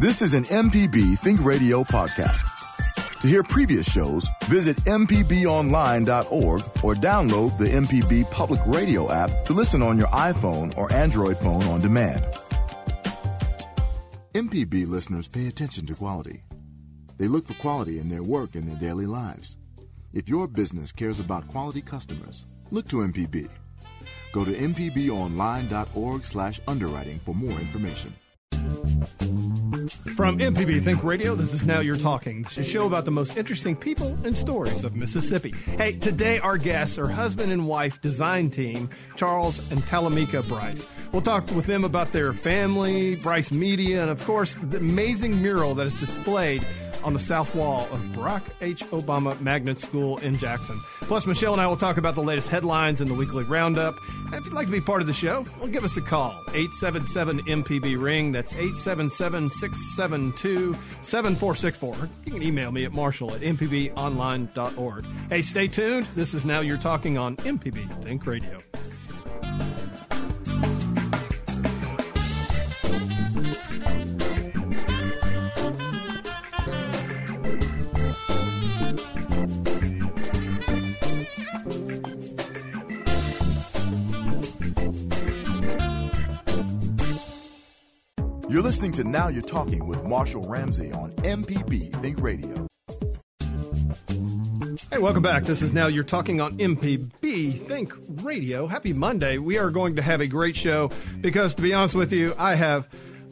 This is an MPB Think Radio podcast. To hear previous shows, visit MPBOnline.org or download the MPB Public Radio app to listen on your iPhone or Android phone on demand. MPB listeners pay attention to quality. They look for quality in their work and their daily lives. If your business cares about quality customers, look to MPB. Go to mpbonline.org slash underwriting for more information. From MPB Think Radio, this is Now You're Talking. It's a show about the most interesting people and stories of Mississippi. Hey, today our guests are husband and wife design team, Charles and Talamika Bryce. We'll talk with them about their family, Bryce Media, and of course, the amazing mural that is displayed on the south wall of Barack H. Obama Magnet School in Jackson. Plus, Michelle and I will talk about the latest headlines in the weekly roundup. And if you'd like to be part of the show, well, give us a call 877 MPB Ring. That's 877 672 7464. You can email me at marshall at mpbonline.org. Hey, stay tuned. This is Now You're Talking on MPB Think Radio. You're listening to Now You're Talking with Marshall Ramsey on MPB Think Radio. Hey, welcome back. This is Now You're Talking on MPB Think Radio. Happy Monday. We are going to have a great show because, to be honest with you, I have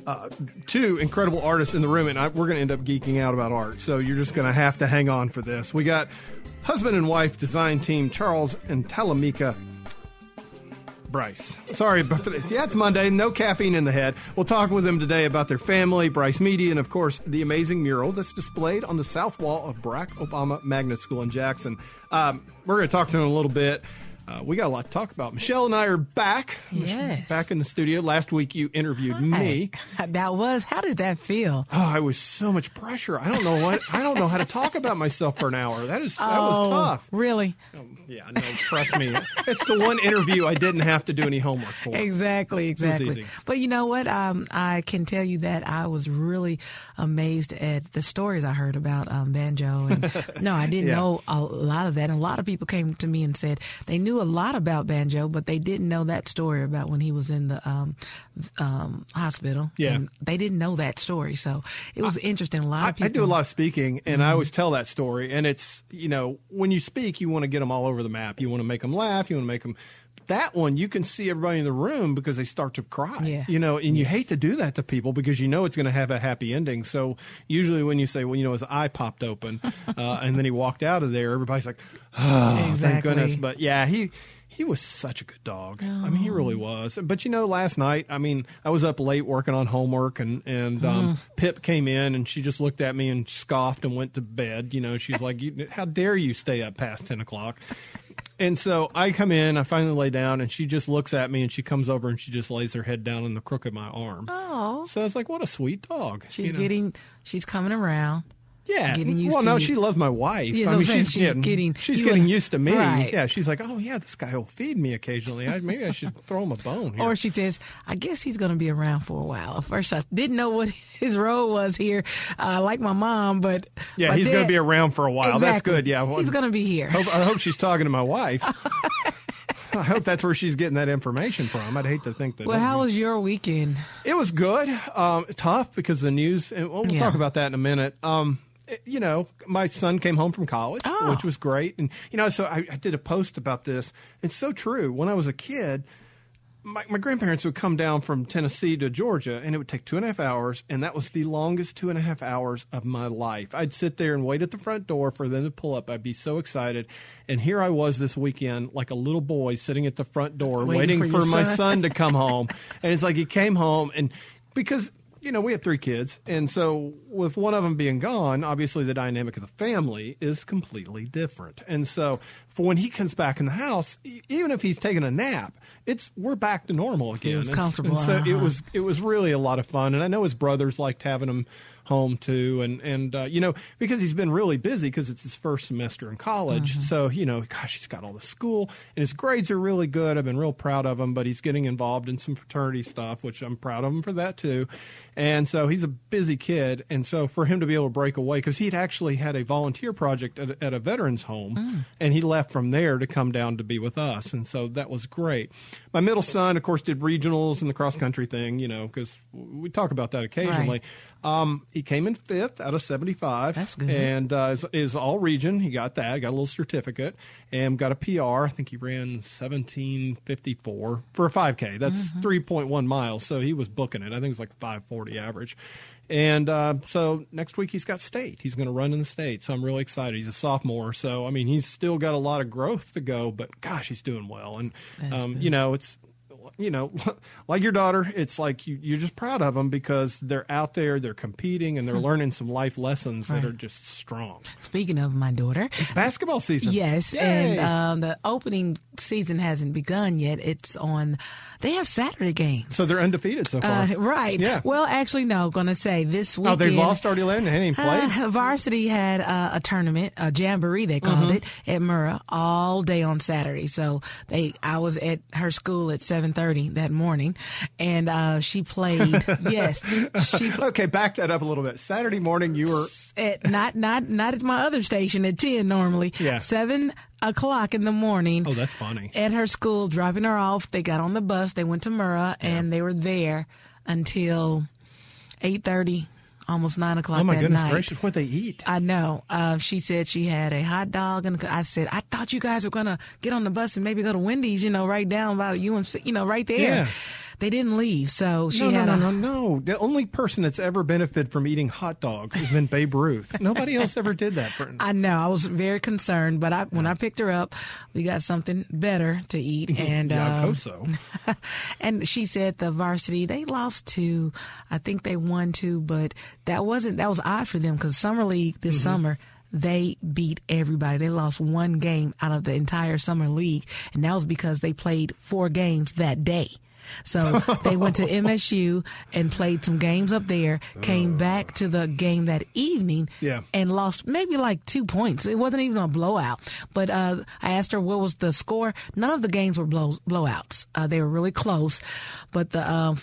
uh, two incredible artists in the room, and I, we're going to end up geeking out about art. So you're just going to have to hang on for this. We got husband and wife design team Charles and Talamika Bryce. Sorry, but yeah, it's Monday. No caffeine in the head. We'll talk with them today about their family, Bryce Media, and of course the amazing mural that's displayed on the south wall of Barack Obama Magnet School in Jackson. Um, we're going to talk to them a little bit. Uh, we got a lot to talk about. Michelle and I are back. Yes. Back in the studio. Last week you interviewed me. That was. How did that feel? Oh, I was so much pressure. I don't know what. I don't know how to talk about myself for an hour. That is that was Oh, tough. Really? Um, yeah, no, trust me. it's the one interview I didn't have to do any homework for. Exactly, exactly. But you know what? Um, I can tell you that I was really amazed at the stories I heard about um, banjo. And no, I didn't Yeah. know a lot of that. And a lot of people came to me and said they knew a lot about banjo, but they didn't know that story about when he was in the um, um, hospital. Yeah. And they didn't know that story, so it was interesting. A lot I, of people. I do a lot of speaking, and I always tell that story. And it's you know when you speak, you want to get them all over the map. You want to make them laugh. You want to make them. That one, you can see everybody in the room because they start to cry. Yeah. You know, and you hate to do that to people because you know it's going to have a happy ending. So usually when you say, well, you know, his eye popped open, uh, and then he walked out of there, everybody's like, oh, thank goodness. But yeah, he. He was such a good dog. I mean, he really was. But you know, last night, I mean, I was up late working on homework, and and um, Pip came in, and she just looked at me and scoffed and went to bed. You know, she's like, "How dare you stay up past ten o'clock?" And so I come in, I finally lay down, and she just looks at me, and she comes over and she just lays her head down on the crook of my arm. Oh, So I was like, "What a sweet dog." she's you know? getting. She's coming around. Yeah. getting used well, no, you. she loves my wife. Yeah, I mean, what I'm saying. she's, She's getting, getting- she's getting wanna- used to me. Right. Yeah, she's like, oh yeah, this guy will feed me occasionally. I, maybe I should throw him a bone here. Or she says, I guess he's going to be around for a while. At first, I didn't know what his role was here, uh, like my mom, but. yeah, he's going to be around for a while. That's good. Yeah, well, He's going to be here. hope, I hope she's talking to my wife. I hope that's where she's getting that information from. I'd hate to think that. Well, how was your weekend? It was good. Um, tough because the news, and we'll Yeah. talk about that in a minute. Um, you know, my son came home from college, Oh. which was great. And, you know, so I, I did a post about this. It's so true. When I was a kid, my, my grandparents would come down from Tennessee to Georgia, and it would take two and a half hours, and that was the longest two and a half hours of my life. I'd sit there and wait at the front door for them to pull up. I'd be so excited, and here I was this weekend, like a little boy sitting at the front door, Waiting waiting, for for, my son. son to come home, and it's like he came home, and because you know we have three kids, and so with one of them being gone, obviously the dynamic of the family is completely different, and so for when he comes back in the house, even if he's taking a nap, it's we're back to normal again. It was comfortable, and so it uh-huh. was it was really a lot of fun, and I know his brothers liked having him home too, and and uh, you know because he's been really busy because it's his first semester in college. Mm-hmm. So you know, gosh, he's got all the school and his grades are really good. I've been real proud of him, but he's getting involved in some fraternity stuff, which I'm proud of him for that too. And so he's a busy kid, and so for him to be able to break away because he'd actually had a volunteer project at, at a veterans home, Mm. and he left from there to come down to be with us, and so that was great. My middle son, of course, did regionals and the cross country thing, you know, because we talk about that occasionally. Um, he came in fifth out of 75. That's good. And uh, is, is all region. He got that, got a little certificate, and got a PR. I think he ran 1754 for a 5K. That's Mm-hmm. 3.1 miles. So he was booking it. I think it's like 540 average. And uh, so next week he's got state. He's going to run in the state. So I'm really excited. He's a sophomore. So, I mean, he's still got a lot of growth to go, but gosh, he's doing well. And, um, you know, it's you know, like your daughter, it's like you, you're just proud of them because they're out there, they're competing, and they're learning some life lessons that are just strong. Speaking of my daughter, It's basketball season. Yes, Yay. and um, the opening season hasn't begun yet. It's on. They have Saturday games. so they're undefeated so far. Uh, right. Yeah. Well, actually, no. Going to say this week. oh, weekend. they lost already, Larry? They even played? Uh, varsity had uh, a tournament, a jamboree they called Mm-hmm. it, at Murrah all day on Saturday. So they, I was at her school at seven thirty that morning, and uh, she played. yes, she okay, back that up a little bit. Saturday morning, you were. at not not not at my other station at ten normally. Yeah. seven o'clock in the morning. Oh, that's funny. At her school, dropping her off. They got on the bus. They went to Murrah, and they were there until eight thirty, almost nine o'clock Oh, my goodness night. gracious. What they eat? I know. Uh, she said she had a hot dog, and I said, I thought you guys were gonna get on the bus and maybe go to Wendy's, you know, right down by UMC, you know, right there. Yeah. They didn't leave, so she no, had no, a. no, no, no. The only person that's ever benefited from eating hot dogs has been Babe Ruth. Nobody else ever did that. For, I know. I was very concerned, but I, when I picked her up, we got something better to eat, and yeah, um, so. and she said the varsity they lost two. I think they won two, but that wasn't that was odd for them because summer league this summer they beat everybody. They lost one game out of the entire summer league, and that was because they played four games that day. So they went to MSU and played some games up there, came back to the game that evening, Yeah. and lost maybe like two points. It wasn't even a blowout. But uh, I asked her what was the score. None of the games were blow, blowouts. Uh, they were really close. But the uh,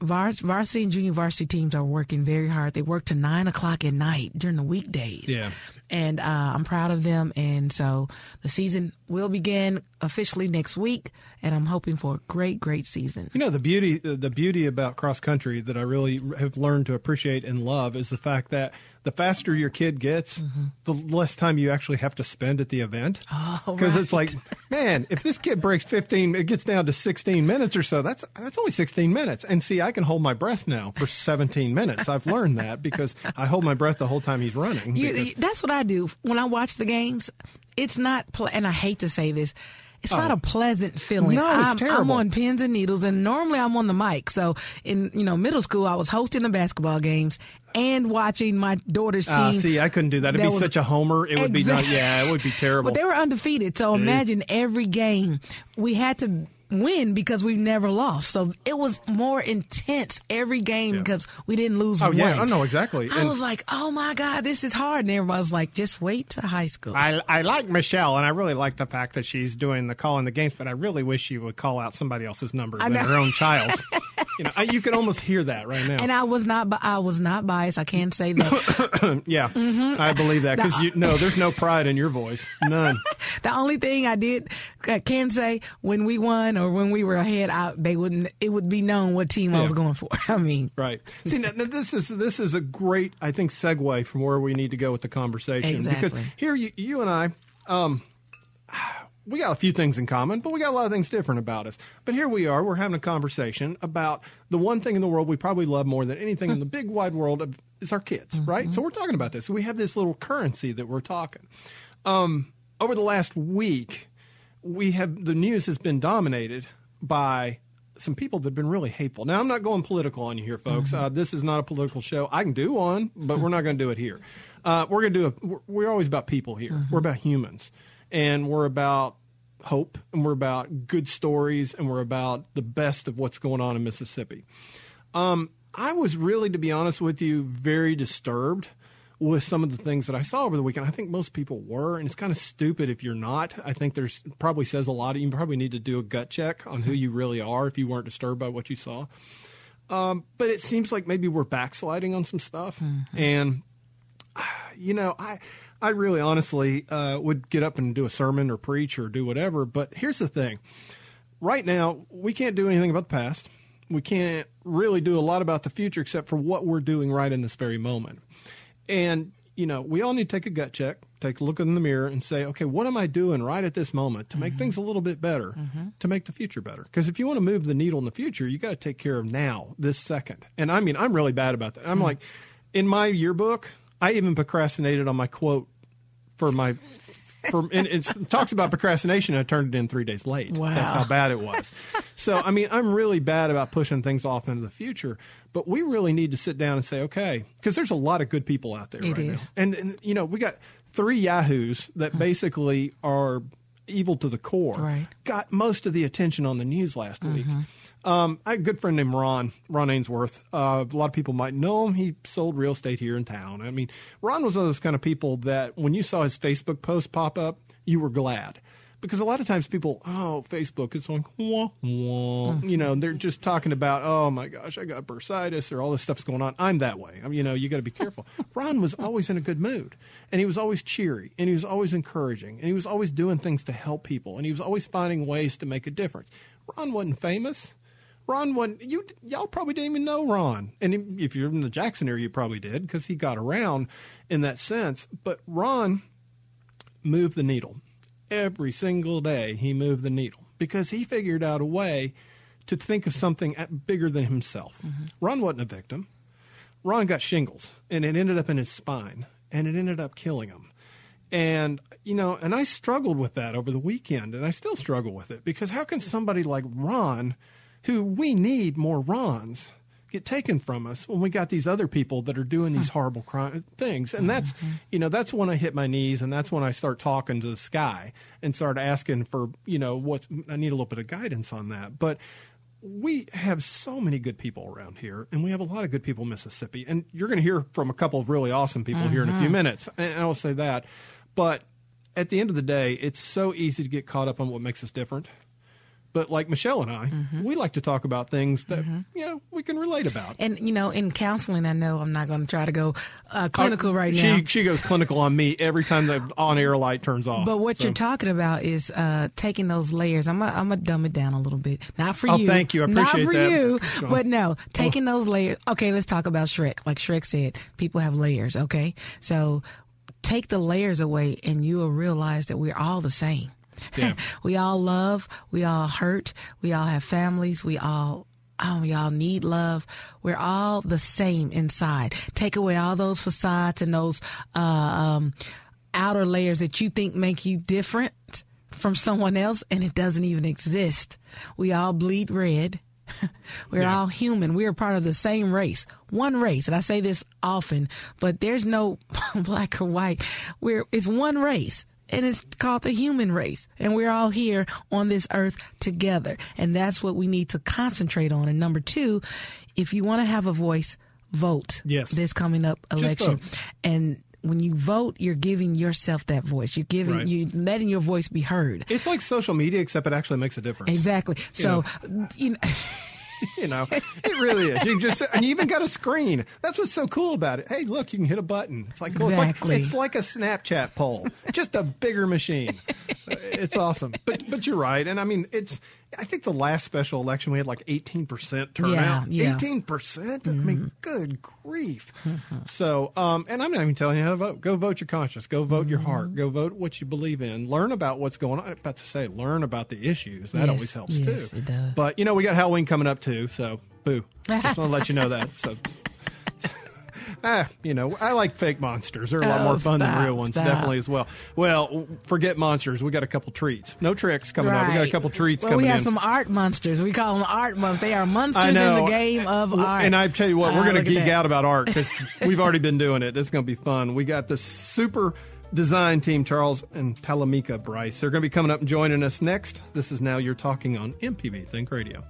vars- varsity and junior varsity teams are working very hard. They work to nine o'clock at night during the weekdays. Yeah. And uh, I'm proud of them. And so the season will begin officially next week. And I'm hoping for a great, great season. You know the beauty the beauty about cross country that I really have learned to appreciate and love is the fact that the faster your kid gets, Mm-hmm. the less time you actually have to spend at the event. Oh, Because it's like, man, if this kid breaks fifteen, it gets down to sixteen minutes or so. That's that's only sixteen minutes. And see, I can hold my breath now for seventeen minutes. I've learned that because I hold my breath the whole time he's running. You, because- that's what I do when I watch the games. It's not, ple- and I hate to say this. It's not a pleasant feeling. Oh. No, it's I'm, I'm on pins and needles, and normally I'm on the mic. So in you know middle school, I was hosting the basketball games and watching my daughter's team. Ah, see, I couldn't do that. It'd that be was- such a homer. It would be not. Yeah, it would be terrible. But they were undefeated. So imagine every game we had to win because we've never lost. So it was more intense every game Yeah. because we didn't lose Oh, one. yeah. I know, exactly. I And- was like, oh my God, this is hard. And everybody was like, just wait to high school. I, I like Michelle, and I really like the fact that she's doing the call in the games. But I really wish she would call out somebody else's number than her own child's. you know, I, you can almost hear that right now. and I was not, I was not biased. I can't say that. yeah, Mm-hmm. I believe that because you no, there's no pride in your voice, none. the only thing I did, I can say when we won or when we were ahead, I, they wouldn't, it would be known what team I was going for. I mean, Right. See, now, now this is this is a great, I think, segue from where we need to go with the conversation exactly. because here you, you and I, um, we got a few things in common, but we got a lot of things different about us. But here we are, we're having a conversation about the one thing in the world we probably love more than anything in the big wide world of, is our kids, right? So we're talking about this. So we have this little currency that we're talking. Um, over the last week, we have the news has been dominated by some people that have been really hateful. Now, I'm not going political on you here, folks. Uh, this is not a political show. I can do one, but we're not going to do it here. Uh, we're going to do a. We're, we're always about people here. We're about humans, and we're about hope, and we're about good stories, and we're about the best of what's going on in Mississippi. Um, I was really, to be honest with you, very disturbed with some of the things that I saw over the weekend. I think most people were, and it's kind of stupid if you're not. I think there's probably says a lot. Of you probably need to do a gut check on who you really are if you weren't disturbed by what you saw. Um, but it seems like maybe we're backsliding on some stuff, and you know, I I really honestly uh, would get up and do a sermon or preach or do whatever. But here's the thing: right now, we can't do anything about the past. We can't really do a lot about the future except for what we're doing right in this very moment. And you know, we all need to take a gut check, take a look in the mirror, and say, okay, what am I doing right at this moment to make Mm-hmm. things a little bit better, to make the future better? Because if you want to move the needle in the future, you got to take care of now, this second. And I mean, I'm really bad about that. Mm-hmm. I'm like, in my yearbook, I even procrastinated on my quote for my. For, and it talks about procrastination. I turned it in three days late. Wow. That's how bad it was. so, I mean, I'm really bad about pushing things off into the future. But we really need to sit down and say, okay, because there's a lot of good people out there It right is. now. And, and you know, we got three yahoos that basically are evil to the core. Right. Got most of the attention on the news last week. Um, I had a good friend named Ron, Ron Ainsworth. Uh, a lot of people might know him. He sold real estate here in town. I mean, Ron was one of those kind of people that when you saw his Facebook post pop up, you were glad. Because a lot of times people, oh, Facebook, it's like, wah, wah. Mm-hmm. You know, they're just talking about, oh my gosh, I got bursitis or all this stuff's going on. I'm that way. I mean, you know, you got to be careful. Ron was always in a good mood and he was always cheery and he was always encouraging and he was always doing things to help people and he was always finding ways to make a difference. Ron wasn't famous. Ron wasn't, you, y'all probably didn't even know Ron. And if you're in the Jackson area, you probably did because he got around in that sense. But Ron moved the needle. Every single day, he moved the needle because he figured out a way to think of something bigger than himself. Mm-hmm. Ron wasn't a victim. Ron got shingles, and it ended up in his spine, and it ended up killing him. And, you know, and I struggled with that over the weekend, and I still struggle with it because how can somebody like Ron, who we need more Rons, get taken from us when we got these other people that are doing these horrible crime things? And mm-hmm. that's, you know, that's when I hit my knees, and that's when I start talking to the sky and start asking for, you know, what's, I need a little bit of guidance on that. But, we have so many good people around here, and we have a lot of good people in Mississippi. And you're going to hear from a couple of really awesome people here in a few mm-hmm. minutes, and I'll say that. But at the end of the day, it's so easy to get caught up on what makes us different. But like Michelle and I, we like to talk about things that you know we can relate about. And you know, in counseling, I know I'm not going to try to go uh, clinical right she, now. She goes clinical on me every time the on-air light turns off. But what So- you're talking about is uh, taking those layers. I'm gonna I'm gonna dumb it down a little bit. Not for Oh, you. thank you. I Not for that. you. Sure. But no, taking those layers. Okay, let's talk about Shrek. Like Shrek said, people have layers. Okay, so take the layers away, and you will realize that we're all the same. Yeah. we all love. We all hurt. We all have families. We all. Oh, we all need love. We're all the same inside. Take away all those facades and those uh, um, outer layers that you think make you different from someone else, and it doesn't even exist. We all bleed red. We're Yeah. all human. We are part of the same race, one race. And I say this often, but there's no black or white. We're it's one race. And it's called the human race. And we're all here on this earth together. And that's what we need to concentrate on. And number two, if you want to have a voice, vote. Yes. This coming up election. And when you vote, you're giving yourself that voice. You're giving Right. you letting your voice be heard. It's like social media, except it actually makes a difference. Exactly. So, you know, You know, it really is. You just and you even got a screen. That's what's so cool about it. Hey, look, you can hit a button. It's like cool. Exactly. It's like it's like a Snapchat poll, just a bigger machine. It's awesome. But but you're right, and I mean, it's. I think the last special election we had like 18 percent turnout. Yeah, yeah. 18 percent. I mean, mm-hmm. good grief. Mm-hmm. So, um, and I'm not even telling you how to vote. Go vote your conscience. Go vote your heart. Mm-hmm. Go vote what you believe in. Learn about what's going on. I'm about to say, learn about the issues. That Yes, always helps yes, too. it does. But you know, we got Halloween coming up too, so boo. Just want to let you know that. So, ah, you know, I like fake monsters. They're a lot Oh, more fun than real ones, stop. definitely as well. Well, forget monsters. We got a couple treats. No tricks coming up. We got a couple treats well, coming we have in. some art monsters. We call them art monsters. They are monsters in the game of art. And I tell you what, we're Ah, going to geek that. out about art because we've already been doing it. It's going to be fun. We got the super design team, Charles and Talamika Bryce. They're going to be coming up and joining us next. This is Now You're Talking on MPB Think Radio.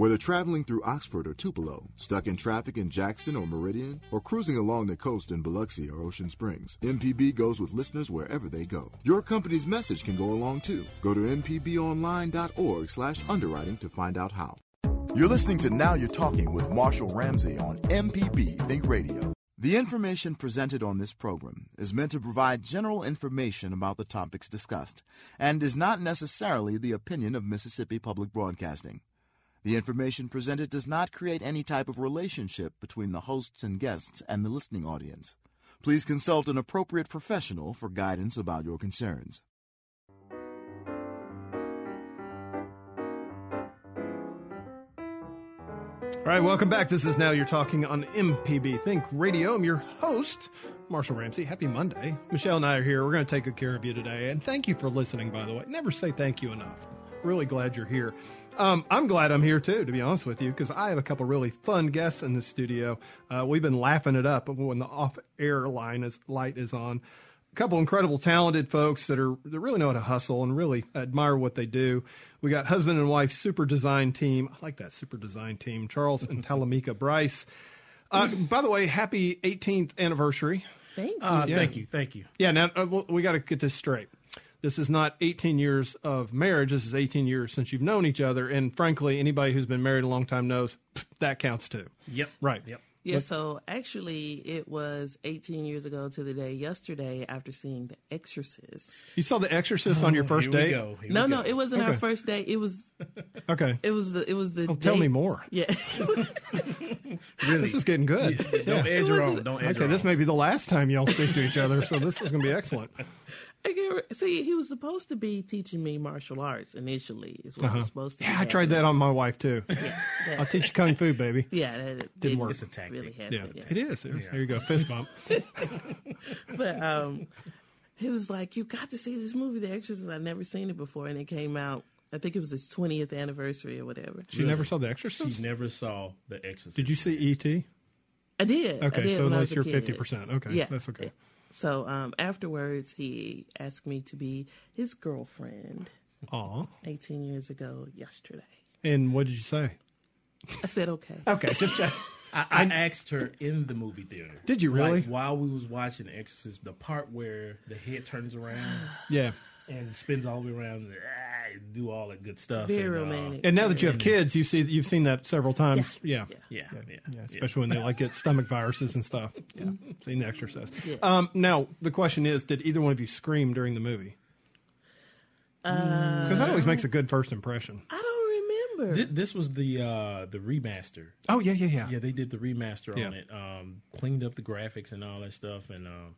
Whether traveling through Oxford or Tupelo, stuck in traffic in Jackson or Meridian, or cruising along the coast in Biloxi or Ocean Springs, MPB goes with listeners wherever they go. Your company's message can go along too. Go to mpbonline.org slash underwriting to find out how. You're listening to Now You're Talking with Marshall Ramsey on MPB Think Radio. The information presented on this program is meant to provide general information about the topics discussed and is not necessarily the opinion of Mississippi Public Broadcasting. The information presented does not create any type of relationship between the hosts and guests and the listening audience. Please consult an appropriate professional for guidance about your concerns. All right, welcome back. This is Now You're Talking on MPB Think Radio. I'm your host, Marshall Ramsey. Happy Monday. Michelle and I are here. We're going to take good care of you today. And thank you for listening, by the way. Never say thank you enough. Really glad you're here. Um, I'm glad I'm here too, to be honest with you, because I have a couple really fun guests in the studio. Uh, we've been laughing it up when the off-air line is, light is on. A couple incredible, talented folks that are that really know how to hustle and really admire what they do. We got husband and wife super design team. I like that super design team. Charles and Talamika Bryce. Uh, by the way, happy 18th anniversary. Thank you. Uh, Yeah. Thank you. Thank you. Yeah, now uh, we got to get this straight. This is not 18 years of marriage. This is 18 years since you've known each other. And frankly, anybody who's been married a long time knows pff, that counts too. Yep. Right. Yep. Yeah, so actually, it was 18 years ago to the day yesterday after seeing The Exorcist. You saw The Exorcist on your oh, first Here we date? go. Here No, we no, it wasn't Okay. our first date. It was, Okay. it was the, it was the. Oh, tell me more. Yeah, Really. This is getting good. Don't edge her on. wasn't- Don't edge Okay, her this may be the last time y'all speak to each other, so this is going to be excellent. I can't re- see. He was supposed to be teaching me martial arts initially. Is what I was supposed to. Uh-huh. Yeah, I tried that on my wife too. Yeah, I'll teach you kung fu, baby. yeah, that Didn't work. It's a tactic. Really happen. Yeah, Yeah, it is. There's- There you go, fist bump. but um, he was like, "You got to see this movie, The Exorcist." I'd never seen it before, and it came out. I think it was his 20th anniversary or whatever. She never saw The Exorcist. She never saw The Exorcist. Did you see E.T.? I did. I Okay, did so when at I was you're a kid. fifty percent. Okay, Yeah. that's okay. So um, afterwards, he asked me to be his girlfriend. Aw. 18 years ago yesterday. And what did you say? I said okay. Okay, just check. I, I asked her in the movie theater. Did you really? Like, while we was watching The Exorcist, the part where the head turns around Yeah. And spins all the way around, and, ah, do all that good stuff. Very and, uh, romantic. And now that you have kids, you see you've seen that several times. Yeah. Yeah. yeah, yeah, yeah, Yeah, especially when they like get stomach viruses and stuff. Yeah, seen The Exorcist. Yeah. Um, now the question is, did either one of you scream during the movie? Because that always makes a good first impression. I don't remember. Thi- This was the uh, the remaster. Oh yeah, yeah, yeah. Yeah, they did the remaster Yeah. on it. Um, cleaned up the graphics and all that stuff, and um,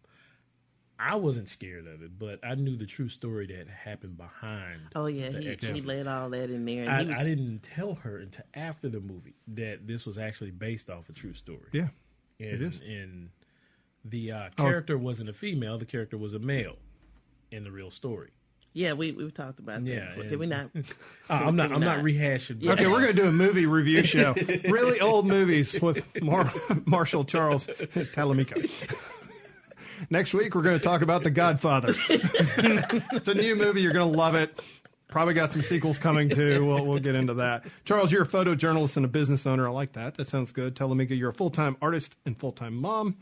I wasn't scared of it, but I knew the true story that happened behind. oh yeah, The he, he laid all that in there. And I, was, I didn't tell her until after the movie that this was actually based off a true story. Yeah. and, is. And the uh, Oh. character wasn't a female; the character was a male in the real story. Yeah, we we've talked about that. Yeah, before. and- Can we not? Uh, I'm not. I'm not not? rehashing. Okay, we're going to do a movie review show. really old movies with Mar- Marshall Charles Talamika. Next week, we're going to talk about The Godfather. it's a new movie. You're going to love it. Probably got some sequels coming too. We'll, we'll get into that. Charles, you're a photojournalist and a business owner. I like that. That sounds good. Talamika, you're a full time artist and full time mom.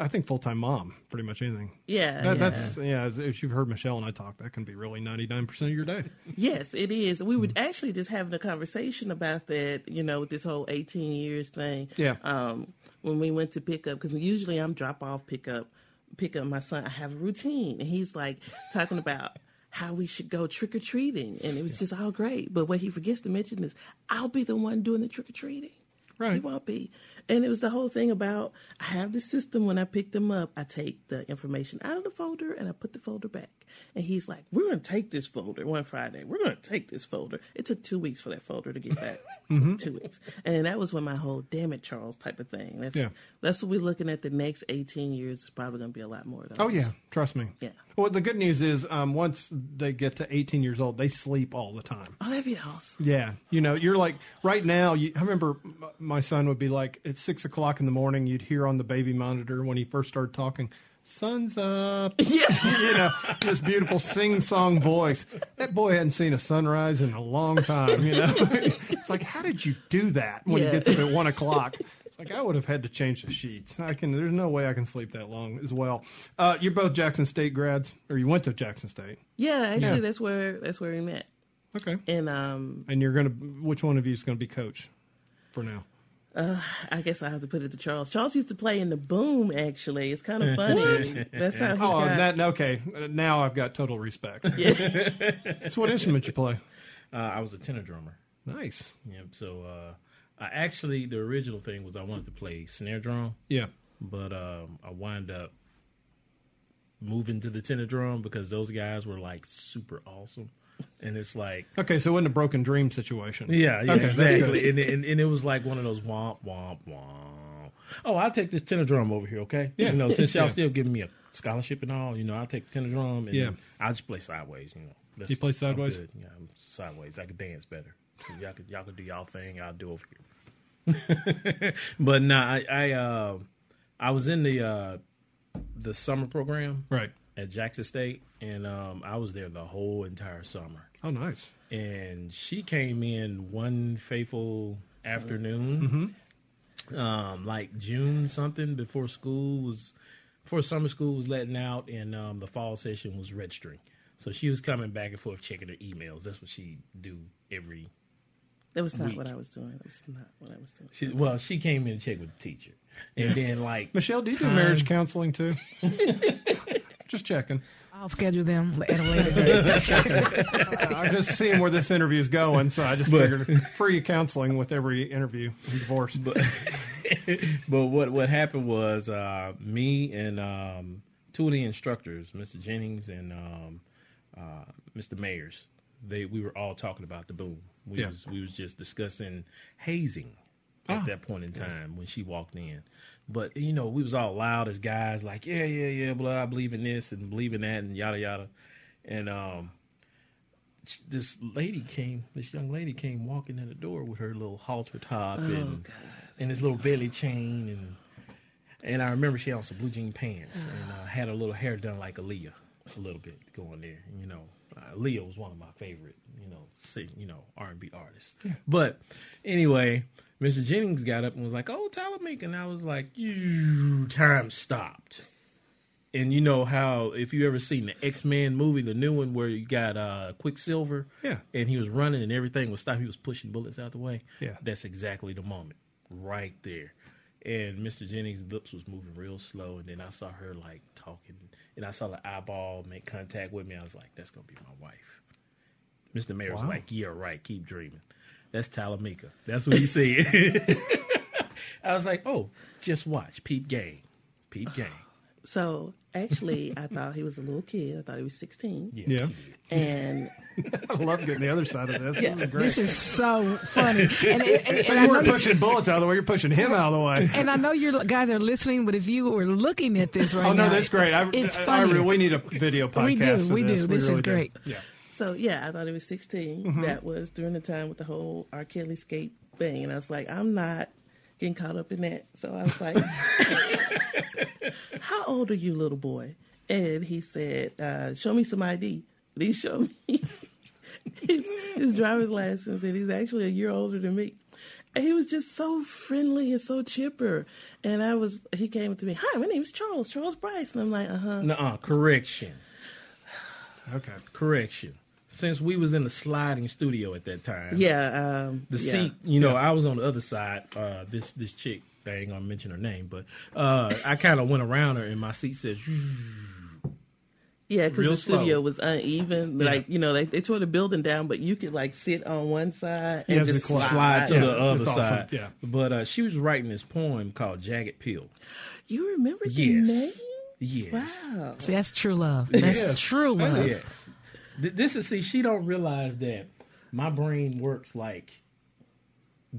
I think full time mom, pretty much anything. Yeah, That, yeah. That's yeah. If you've heard Michelle and I talk, that can be really ninety nine percent of your day. Yes, it is. We were actually just having a conversation about that, you know, with this whole 18 years thing. Yeah. Um, when we went to pick up, because usually I'm drop off, pick up, pick up my son. I have a routine. And he's like talking about how we should go trick or treating. And it was just all great. But what he forgets to mention is I'll be the one doing the trick or treating. Right. He won't be. And it was the whole thing about I have the system when I pick them up, I take the information out of the folder and I put the folder back. And he's like, We're gonna take this folder one Friday. We're gonna take this folder. It took two weeks for that folder to get back. Mm-hmm. Two weeks. And that was when my whole damn it, Charles type of thing. That's Yeah. that's what we're looking at the next eighteen years. It's probably gonna be a lot more of those. Oh yeah, trust me. Yeah. Well, the good news is, um, once they get to 18 years old, they sleep all the time. Oh, that'd be awesome. Yeah, you know, you're like right now. You, I remember my son would be like at six o'clock in the morning. You'd hear on the baby monitor when he first started talking, sun's up. Yeah. you know, this beautiful sing song voice. That boy hadn't seen a sunrise in a long time, you know. it's like, how did you do that when Yeah. he gets up at one o'clock? It's like I would have had to change the sheets. I can there's no way I can sleep that long as well. Uh, you're both Jackson State grads, or you went to Jackson State. Yeah, actually, Yeah. that's where that's where we met. Okay. And um, And you're gonna which one of you is gonna be coach for now? I guess I have to put it to Charles. Charles used to play in the Boom. Actually, it's kind of funny. that's how he Oh, got. that okay. Uh, Now I've got total respect. Yeah. so what instrument you play? Uh, I was a tenor drummer. Nice. Yep. So uh, I actually the original thing was I wanted to play snare drum, Yeah. but um, I wind up moving to the tenor drum because those guys were like super awesome, and it's like Okay, so it wasn't a broken dream situation. Yeah, yeah, Okay, exactly. And, and and it was like one of those womp womp womp. Oh, I'll take this tenor drum over here, okay? Yeah. You know, since y'all Yeah. still giving me a scholarship and all, you know, I'll take tenor drum and Yeah. I'll just play sideways. You know, That's- You play I'm sideways? Yeah, I'm sideways. I could dance better. So y'all could y'all could do y'all thing. I'll do over here. but nah, I I, uh, I was in the uh, the summer program Right. At Jackson State, and um, I was there the whole entire summer Oh, nice. and she came in one fateful afternoon, um, like June something before school was, before summer school was letting out, and um, the fall session was registering. So she was coming back and forth checking her emails. That's what she do every. that was not week. what I was doing. That was not what I was doing. She, well, she came in and checked with the teacher, and then like Michelle, do you do marriage counseling too? Just checking. I'll schedule them at a later date. I'm just seeing where this interview is going, so I just But- figured free counseling with every interview in divorce. but but what what happened was uh, me and um, two of the instructors, Mr. Jennings and um, uh, Mr. Mayers, they we were all talking about the boom. We Yeah. was we was just discussing hazing at Ah. that point in time when she walked in. But you know, we was all loud as guys, like yeah, yeah, yeah, blah, I believe in this and believe in that and yada yada, and um. This lady came. This young lady came walking in the door with her little halter top and and this little belly chain and and I remember she had on some blue jean pants and uh, had her little hair done like Aaliyah a little bit going there. You know, uh, Aaliyah was one of my favorite, you know, sing, you know, R and B artists. But anyway, Mr. Jennings got up and was like, "Oh, Talamika," and I was like, "You time stopped." And you know how if you ever seen the X Men movie, the new one where you got uh, Quicksilver, Yeah. and he was running and everything was stopped. He was pushing bullets out the way. Yeah. That's exactly the moment, right there. And Mr. Jennings' lips was moving real slow, and then I saw her like talking, and I saw the eyeball make contact with me. I was like, "That's gonna be my wife." Mr. Mayor was Wow. like, "Yeah, right. Keep dreaming." That's Talamika. That's what he said. I was like, "Oh, just watch, peep game, peep game." So actually, I thought he was a little kid. I thought he was 16. Yeah, Yeah. And I love getting the other side of this. This is great. This is so funny. And, and, and, so and you know weren't you- pushing bullets out of the way. You're pushing him out of the way. and I know you guys are listening, but if you were looking at this right now. Oh no, now, that's great. I, it's I, I funny. really- we need a video podcast. We do, for we this. do. This is really do. great. Yeah. So, yeah, I thought he was 16. Mm-hmm. That was during the time with the whole R. Kelly skate thing. And I was like, I'm not getting caught up in that. So I was like, How old are you, little boy? And he said, uh, Show me some ID. He showed me his, his driver's license, and he's actually a year older than me. And he was just so friendly and so chipper. And I was, he came to me, Hi, my name is Charles, Charles Bryce. And I'm like, Uh huh. Nuh-uh, correction, Okay. correction. Since we was in the sliding studio at that time, Yeah. Um, the yeah. seat you know i was on the other side uh this this chick i ain't gonna mention her name but uh i kind of went around her and my seat says Yeah, because the studio slow. was uneven. Like, you know, they, they tore the building down, but you could, like, sit on one side and just slide. slide to Yeah, the other awesome. side Yeah. but uh she was writing this poem called jagged pill You remember the Yes. name? yes Wow. See, that's true love. That's Yes. true love. yes Th- this is see she don't realize that my brain works like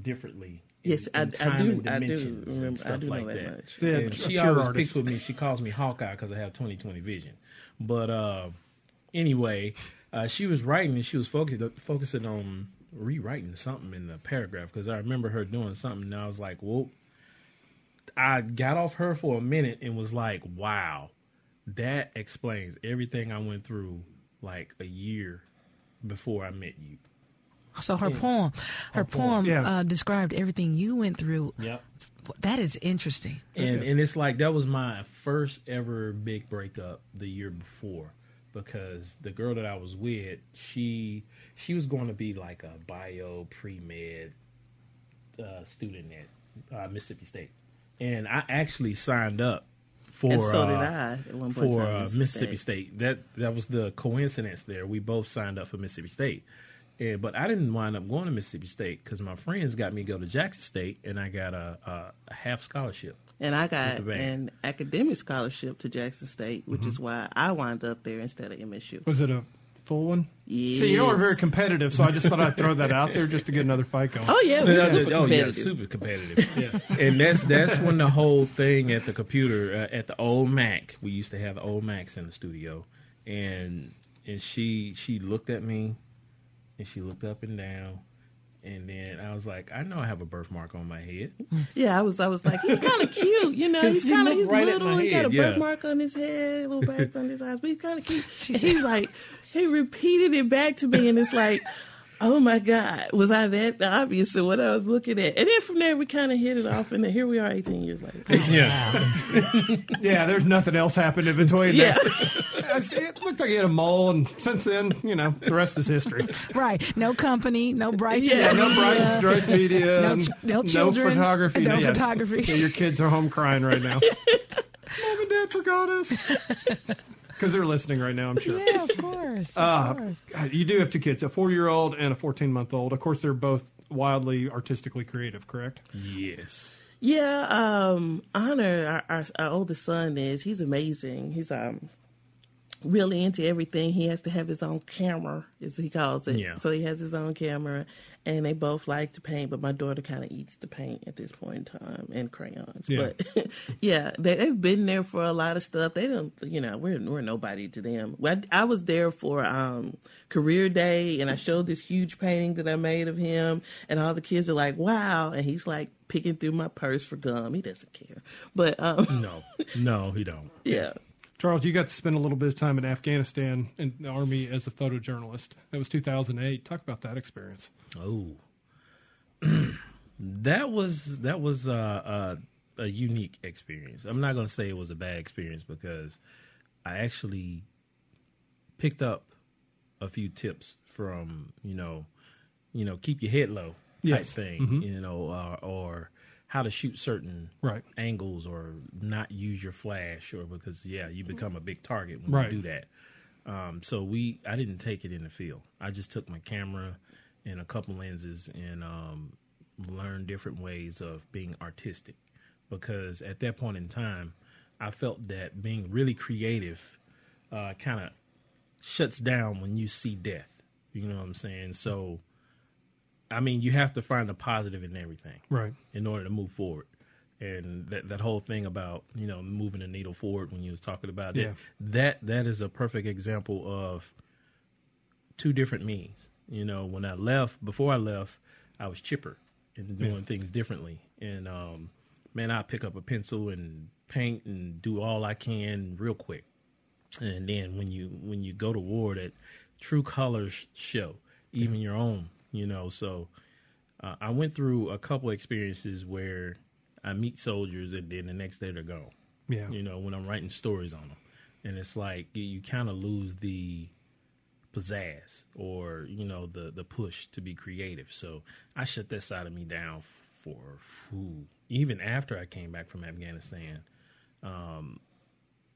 differently in- Yes, I- in I time do- I do remember- I stuff do know like that that. much. Yeah, And she always artist. picks with me. She calls me Hawkeye because I have 20/20 vision. But uh, anyway, uh, she was writing and she was focused, focusing on rewriting something in the paragraph because I remember her doing something and I was like, "Whoa!" I got off her for a minute and was like, "Wow." that explains everything I went through like a year before I met you. So her poem, her poem, Yeah. uh, described everything you went through. Yep. That is interesting. And and it's like that was my first ever big breakup the year before because the girl that I was with, she she was going to be like a bio pre med uh, student at uh, Mississippi State, and I actually signed up for and so did uh, I at one point. for time, uh, Mississippi State. That that was the coincidence there. We both signed up for Mississippi State. And, but I didn't wind up going to Mississippi State because my friends got me to go to Jackson State, and I got a, a, a half scholarship. And I got an academic scholarship to Jackson State, which is why I wound up there instead of MSU. Was it a full one? Yes. See, you are very competitive, so I just thought I'd throw that out there just to get another fight going. Oh yeah, we're super oh yeah, super competitive. And that's that's when the whole thing at the computer uh, at the old Mac. We used to have the old Macs in the studio, and and she she looked at me, and she looked up and down, and then I was like, I know I have a birthmark on my head. Yeah, I was I was like, he's kind of cute, you know. He's kind of looked he's right little. my He got a head, yeah. birthmark on his head, little bags on his eyes, but he's kind of cute. And he's like, he repeated it back to me, and it's like. Oh my God! Was I that obvious in what I was looking at? And then from there, we kind of hit it off, and then here we are, eighteen years later. Yeah, Yeah, there's nothing else happened in between. Yeah. there. It looked like he had a mole, and since then, you know, the rest is history. Right. No company, no Bryce. Yeah, No Bryce, Bryce Media, No and ch- no children, photography. no Yeah. photography. Yeah, your kids are home crying right now. Mom and Dad forgot us because they're listening right now. I'm sure. Yeah, of course. Of Uh, course. You do have two kids, a four-year-old and a 14-month-old. Of course, they're both wildly artistically creative. Correct? yes. Yeah, um, Honor, our, our, our oldest son is. He's amazing. He's um really into everything. He has to have his own camera, as he calls it. Yeah. So he has his own camera, and they both like to paint. But my daughter kind of eats the paint at this point in time and crayons. Yeah. But yeah, they, they've been there for a lot of stuff. They don't, you know, we're we're nobody to them. I, I was there for um career day, and I showed this huge painting that I made of him, and all the kids are like, "Wow!" And he's like picking through my purse for gum. He doesn't care, but um, No, no, he don't. yeah. Charles, you got to spend a little bit of time in Afghanistan in the army as a photojournalist. That was 2008. Talk about that experience. Oh, that was that was uh, uh, a unique experience. I'm not going to say it was a bad experience because I actually picked up a few tips from you know, you know, keep your head low type Yes. thing, you know, uh, or how to shoot certain Right. angles or not use your flash or because yeah, you become a big target when Right. you do that. Um, so we, I didn't take it in the field. I just took my camera and a couple lenses and um, learned different ways of being artistic. Because at that point in time, I felt that being really creative uh, kind of shuts down when you see death. You know what I'm saying? So, I mean, you have to find the positive in everything Right. in order to move forward. And that that whole thing about you know moving the needle forward when you was talking about Yeah. it, that that is a perfect example of two different means. You know, when I left, before I left, I was chipper and doing things differently. And um, man, I pick up a pencil and paint and do all I can real quick. And then when you when you go to war, that true colors show, even your own. You know, so uh, I went through a couple experiences where I meet soldiers and then the next day they're gone. Yeah. You know, when I'm writing stories on them, and it's like you, you kind of lose the pizzazz or you know the the push to be creative. So I shut that side of me down for whew, even after I came back from Afghanistan. Um,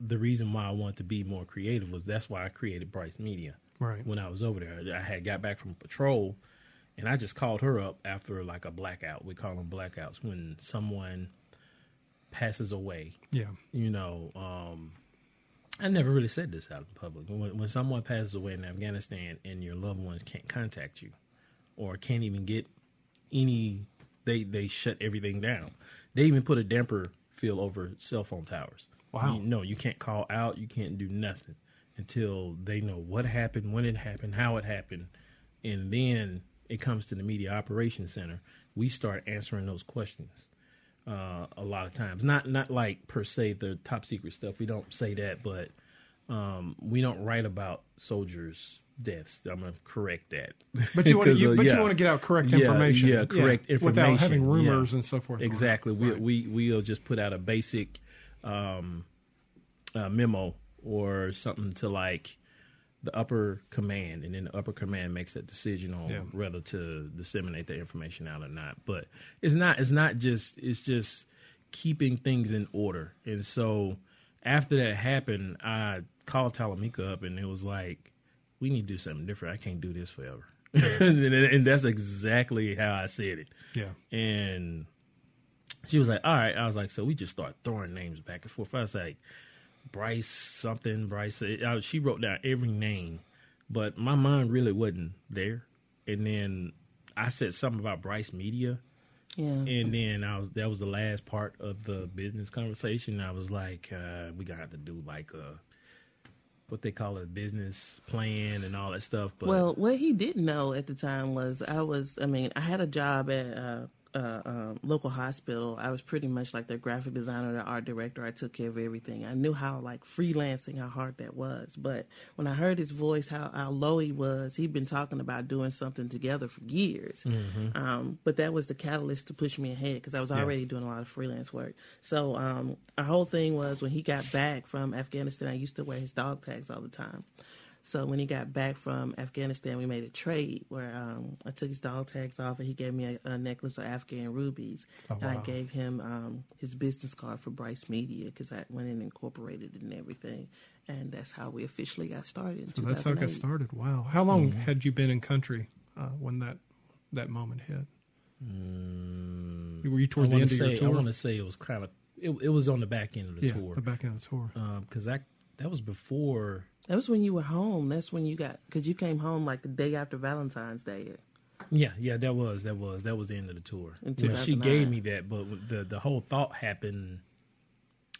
the reason why I wanted to be more creative was that's why I created Bryce Media Right. when I was over there. I had got back from patrol, and I just called her up after like a blackout. We call them blackouts when someone passes away. Yeah. You know, um, I never really said this out in public. When, when someone passes away in Afghanistan and your loved ones can't contact you, or can't even get any, they they shut everything down. They even put a damper field over cell phone towers. Wow. You, no, you can't call out. You can't do nothing until they know what happened, when it happened, how it happened, and then it comes to the media operations center. We start answering those questions uh, a lot of times. Not not like per se the top secret stuff. We don't say that, but um, we don't write about soldiers' deaths. I'm gonna correct that. But you want to, uh, but yeah. you want to get out correct Yeah, information. Yeah, correct information without having rumors yeah. and so forth. Exactly. We Right. we we'll just put out a basic um, uh, memo or something to like the upper command, and then the upper command makes that decision on Yeah. whether to disseminate the information out or not. But it's not. It's not just. It's just keeping things in order. And so after that happened, I called Talamika up, and it was like, we need to do something different. I can't do this forever. and, and that's exactly how I said it. Yeah. And she was like, all right. I was like, so we just start throwing names back and forth. I was like, Bryce something, Bryce. I, she wrote down every name, but my mind really wasn't there. And then I said something about Bryce Media. Yeah. And then I was that was the last part of the business conversation. I was like, uh, we gotta have to do like a what they call it, business plan and all that stuff. But Well, what he didn't know at the time was I was. I mean, I had a job at a, a um, local hospital. I was pretty much like their graphic designer, their art director. I took care of everything. I knew how like freelancing, how hard that was. But when I heard his voice, how, how low he was, he'd been talking about doing something together for years. Um, but that was the catalyst to push me ahead because I was already doing a lot of freelance work. So um, our whole thing was when he got back from Afghanistan, I used to wear his dog tags all the time. So when he got back from Afghanistan, we made a trade where um, I took his dog tags off and he gave me a, a necklace of Afghan rubies, Oh, and I gave him um, his business card for Bryce Media because I went and incorporated it and everything, and that's how we officially got started. So that's how it got started. Wow. How long Mm-hmm. had you been in country uh, when that that moment hit? Were you I the want end to of say your tour? I want to say it was kind of it, it was on the back end of the yeah, tour the back end of the tour. because that that was before That was when you were home. That's when you got because you came home like the day after Valentine's Day. Yeah, yeah, that was that was that was the end of the tour. In she gave me that, but the the whole thought happened.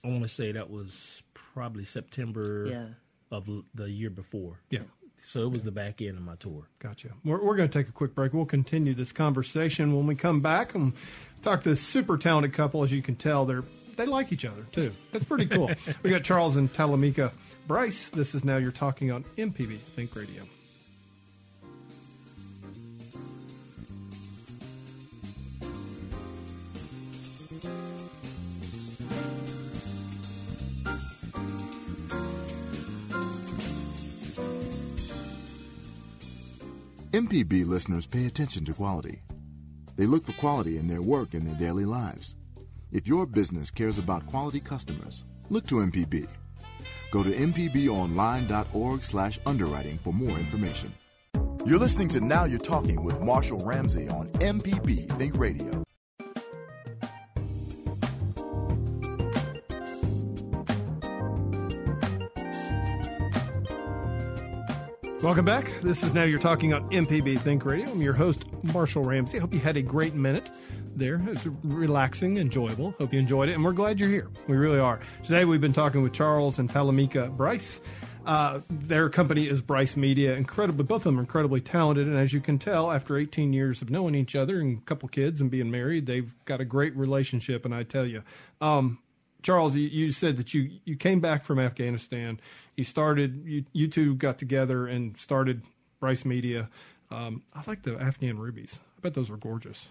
I want to say that was probably September Yeah. of the year before. Yeah. So it was the back end of my tour. Gotcha. We're, we're going to take a quick break. We'll continue this conversation when we come back and talk to a super talented couple. As you can tell, they're they like each other too. That's pretty cool. we got Charles and Talamika Bryce. This is now you're talking on MPB Think Radio. MPB listeners pay attention to quality. They look for quality in their work and their daily lives. If your business cares about quality customers, look to MPB. Go to mpbonline.org slash underwriting for more information. You're listening to Now You're Talking with Marshall Ramsey on MPB Think Radio. Welcome back. This is Now You're Talking on MPB Think Radio. I'm your host, Marshall Ramsey. Hope you had a great minute there. It was relaxing, enjoyable. Hope you enjoyed it, and we're glad you're here. We really are. Today we've been talking with Charles and Talamika Bryce. Uh, their company is Bryce Media. Incredibly, both of them are incredibly talented, and as you can tell, after 18 years of knowing each other and a couple kids and being married, they've got a great relationship. And I tell you, um, Charles, you, you said that you, you came back from Afghanistan. You started, you, you two got together and started Bryce Media. Um, I like the Afghan rubies. I bet those were gorgeous.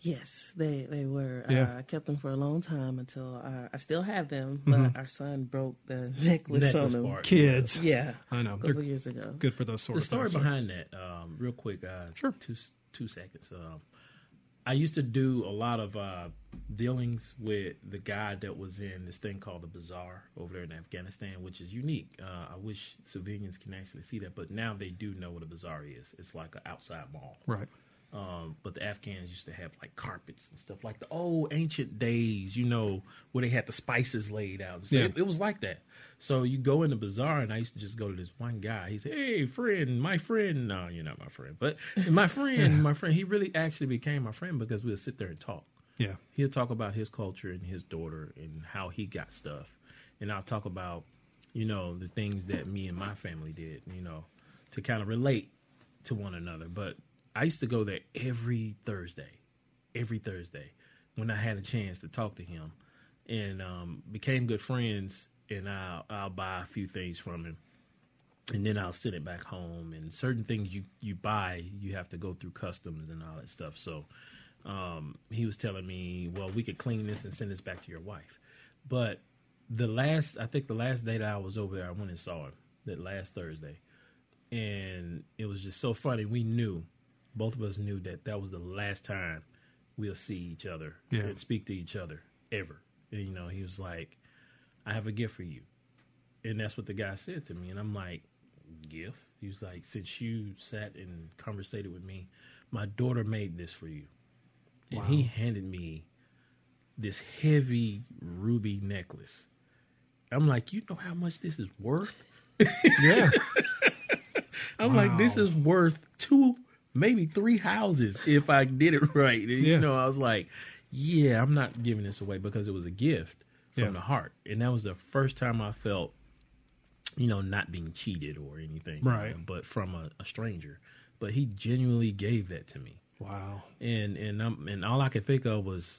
Yes, they they were. Yeah. Uh, I kept them for a long time until uh, I still have them, but our son broke the necklace, on Necklace them. part. Kids. Yeah, I know. a They're couple years ago. good for those sort The of story things. behind that, um, real quick, uh, Sure. two two seconds. Um, I used to do a lot of uh, dealings with the guy that was in this thing called the Bazaar over there in Afghanistan, which is unique. Uh, I wish civilians can actually see that, but now they do know what a bazaar is. It's like an outside mall. Right. Um, but the Afghans used to have like carpets and stuff like the old ancient days, you know, where they had the spices laid out. So Yeah. it, it was like that. So you go in the bazaar, and I used to just go to this one guy. He said, "Hey, friend, my friend." No, you're not my friend, but my friend, my friend. He really actually became my friend because we'll sit there and talk. Yeah. He'll talk about his culture and his daughter and how he got stuff, and I'll talk about, you know, the things that me and my family did, you know, to kind of relate to one another. But I used to go there every Thursday, every Thursday when I had a chance to talk to him, and um, became good friends. and I'll I'll buy a few things from him, and then I'll send it back home. And certain things you you buy, you have to go through customs and all that stuff. So um, he was telling me, well, we could clean this and send this back to your wife. But the last, I think the last day that I was over there, I went and saw him that last Thursday, and it was just so funny. We knew, both of us knew that that was the last time we'll see each other Yeah. and speak to each other ever. And, you know, he was like, "I have a gift for you," and that's what the guy said to me, and I'm like, "Gift?" He was like, "Since you sat and conversated with me, my daughter made this for you." and he handed me this heavy ruby necklace. I'm like, you know how much this is worth? Yeah. I'm like, this is worth two, maybe three houses if I did it right. And, Yeah. You know, I was like, yeah, I'm not giving this away because it was a gift from Yeah. the heart, and that was the first time I felt, you know, not being cheated or anything, Right. But from a, a stranger. But he genuinely gave that to me. wow. and and um, and all I could think of was,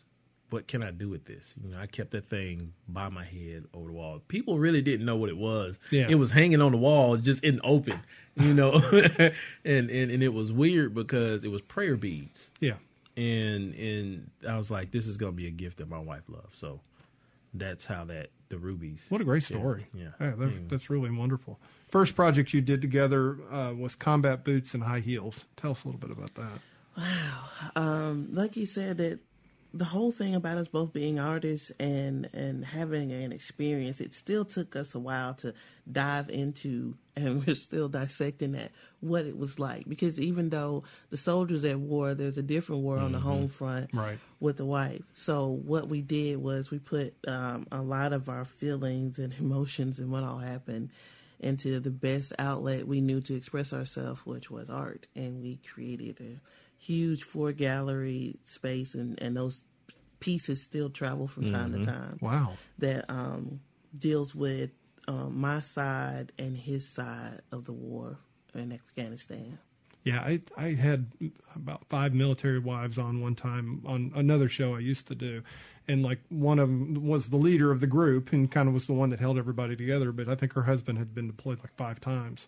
what can I do with this? You know, I kept that thing by my head over the wall. People really didn't know what it was. Yeah. It was hanging on the wall, just in open, you know, and, and and it was weird because it was prayer beads, Yeah. and and I was like, this is gonna be a gift that my wife loves. So that's how that the rubies. What a great Yeah, story. yeah. that, Mm. that's really wonderful. First project you did together uh, was combat boots and high heels. Tell us a little bit about that. Wow, um, like you said that the whole thing about us both being artists and and having an experience it still took us a while to dive into and we're still dissecting that what it was like because even though the soldiers at war there's a different war on the home front Right. with the wife so what we did was we put um, a lot of our feelings and emotions and what all happened into the best outlet we knew to express ourselves, which was art. And we created a huge four gallery space, and, and those pieces still travel from time to time. Wow. That um, deals with um, my side and his side of the war in Afghanistan. Yeah, I I had about five military wives on one time on another show I used to do, and like one of them was the leader of the group and kind of was the one that held everybody together. But I think her husband had been deployed like five times,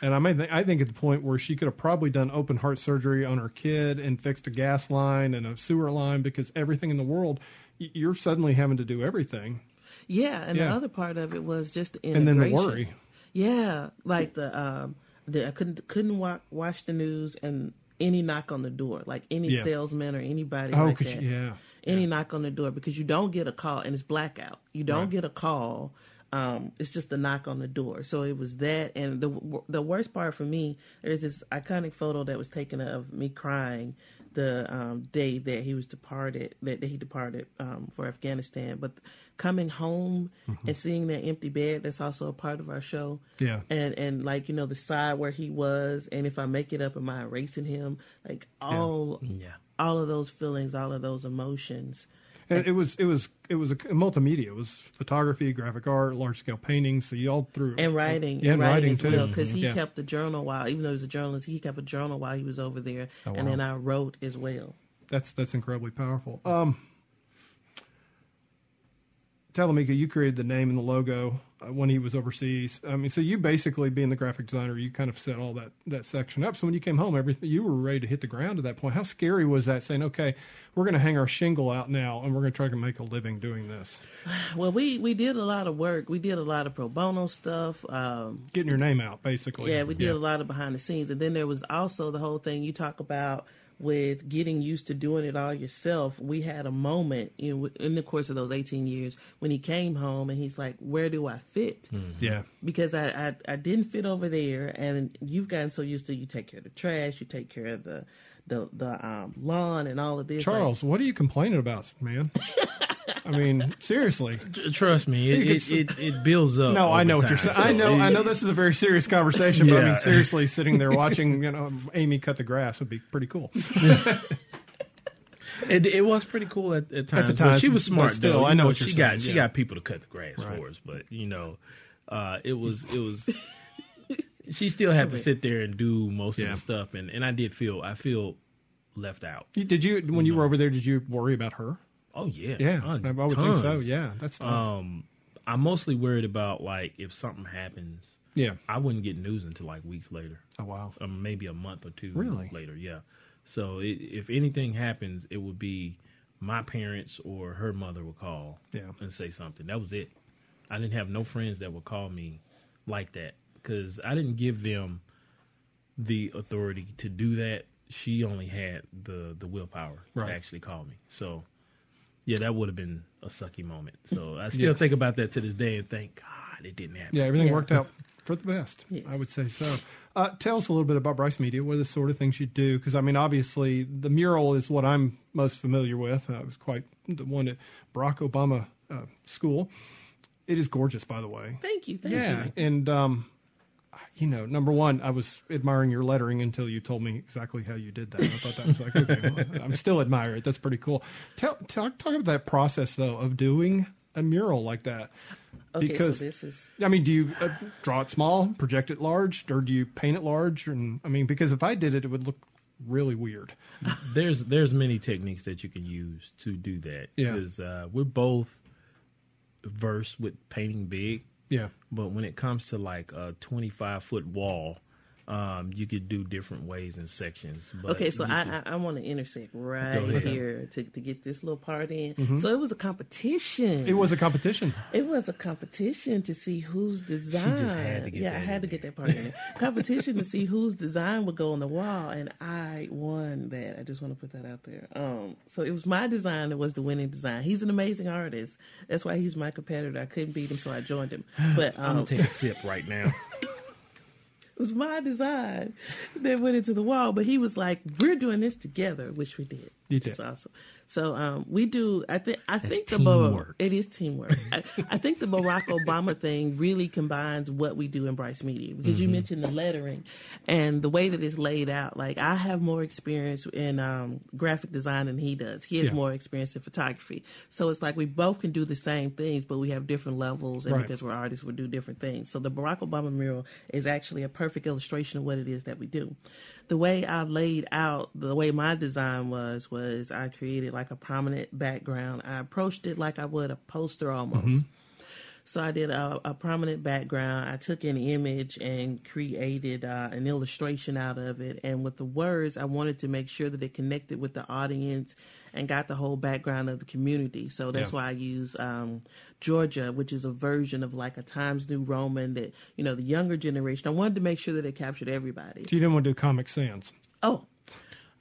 and I may think, I think at the point where she could have probably done open heart surgery on her kid and fixed a gas line and a sewer line because everything in the world y- you're suddenly having to do everything, Yeah, and Yeah. the other part of it was just the integration. and then the worry. Yeah, like the um, the I couldn't couldn't wa- watch the news and any knock on the door, like any Yeah. salesman or anybody Oh, like that. you- yeah, any knock on the door because you don't get a call and it's blackout. You don't Right. get a call. Um, it's just a knock on the door. So it was that, and the the worst part for me, there's this iconic photo that was taken of me crying the um, day that he was departed, that, that he departed um, for Afghanistan. But coming home and seeing that empty bed, that's also a part of our show yeah. and and like you know the side where he was and if i make it up am i erasing him like all Yeah. all of those feelings all of those emotions And it was it was it was a multimedia. It was photography, graphic art, large scale paintings. So you all threw and writing Yeah, and writing, writing as too. well because he Yeah. kept the journal while even though he was a journalist he kept a journal while he was over there Oh, and then i wrote as well That's that's incredibly powerful. Um, Talamika, you created the name and the logo when he was overseas. I mean, so you basically, being the graphic designer, you kind of set all that that section up. So when you came home, everything you were ready to hit the ground at that point. How scary was that? Saying, "Okay, we're going to hang our shingle out now, and we're going to try to make a living doing this, well we we did a lot of work we did a lot of pro bono stuff um getting your name out, basically." Yeah, we did a lot of behind the scenes. And then there was also the whole thing you talk about with getting used to doing it all yourself. We had a moment you know, in the course of those 18 years when he came home and he's like, Where do I fit? Yeah, Because I, I, I didn't fit over there. And you've gotten so used to you take care of the trash, you take care of the the, the um, lawn and all of this. Like, Charles, what are you complaining about, man? I mean, seriously. Trust me, it, You it, it, it builds up. No, I know what you're saying. I know, So I know. This is a very serious conversation, but I mean, seriously, sitting there watching, you know, Amy cut the grass would be pretty cool. It, it was pretty cool at, at times. the but time, she was smart. still, though. I You know what you're she got. saying, She got people to cut the grass Right. for us, but you know, uh, it was it was. she still had to sit there and do most Yeah. of the stuff, and, and I did feel I feel left out. You- Did you, when you were over there, did you worry about her? Oh yeah, Yeah, Uh, I would think so. Yeah, that's tough. Um, I'm mostly worried about like if something happens. Yeah. I wouldn't get news until like weeks later, Oh wow. um, maybe a month or two Really? later. Yeah. So it, if anything happens, it would be my parents or her mother would call Yeah. and say something. That was it. I didn't have no friends that would call me like that because I didn't give them the authority to do that. She only had the the willpower Right. to actually call me. So yeah, that would have been a sucky moment. So I still Yes. think about that to this day and thank God it didn't happen. Yeah, everything Yeah. worked out for the best. Yes. I would say so. Uh, tell us a little bit about Bryce Media. What are the sort of things you do? Because I mean, obviously, the mural is what I'm most familiar with. I was quite the one at Barack Obama uh, School. It is gorgeous, by the way. Thank you. Thank yeah, you. and um, you know, number one, I was admiring your lettering until you told me exactly how you did that. I thought that was like, okay, well, I'm still admire it. That's pretty cool. Tell, talk, talk about that process though of doing a mural like that. Okay, because so this is I mean, do you uh, draw it small, project it large, or do you paint it large? And I mean, because if I did it, it would look really weird. there's there's many techniques that you can use to do that Yeah. because uh, we're both versed with painting big Yeah, but when it comes to like a 25 foot wall um, you could do different ways and sections but okay. So I could- I, I want to intersect right here to, to get this little part in. So it was a competition. it was a competition. It was a competition to see whose design. had to get yeah, I had to get that part in. competition to see whose design would go on the wall, and I won that. I just want to put that out there. Um, so it was my design that was the winning design. He's an amazing artist. That's why he's my competitor. I couldn't beat him, so I joined him. But i'm um, gonna take a sip right now it was my design that went into the wall. But he was like, "We're doing this together," which we did. You which did. is awesome. So um, we do. I think. I think the. It is teamwork. I, I think the Barack Obama thing really combines what we do in Bryce Media because Mm-hmm. you mentioned the lettering and the way that it's laid out. Like I have more experience in um, graphic design than he does. He has Yeah. more experience in photography. So it's like we both can do the same things, but we have different levels, and Right. because we're artists, we do different things. So the Barack Obama mural is actually a perfect illustration of what it is that we do. The way I laid out, the way my design was, was I created like a prominent background. I approached it like I would a poster almost. So I did a, a prominent background. I took an image and created uh, an illustration out of it. And with the words, I wanted to make sure that it connected with the audience and got the whole background of the community. So that's Yeah. why I use um, Georgia, which is a version of like a Times New Roman that, you know, the younger generation. I wanted to make sure that it captured everybody. So you didn't want to do Comic Sans. Oh,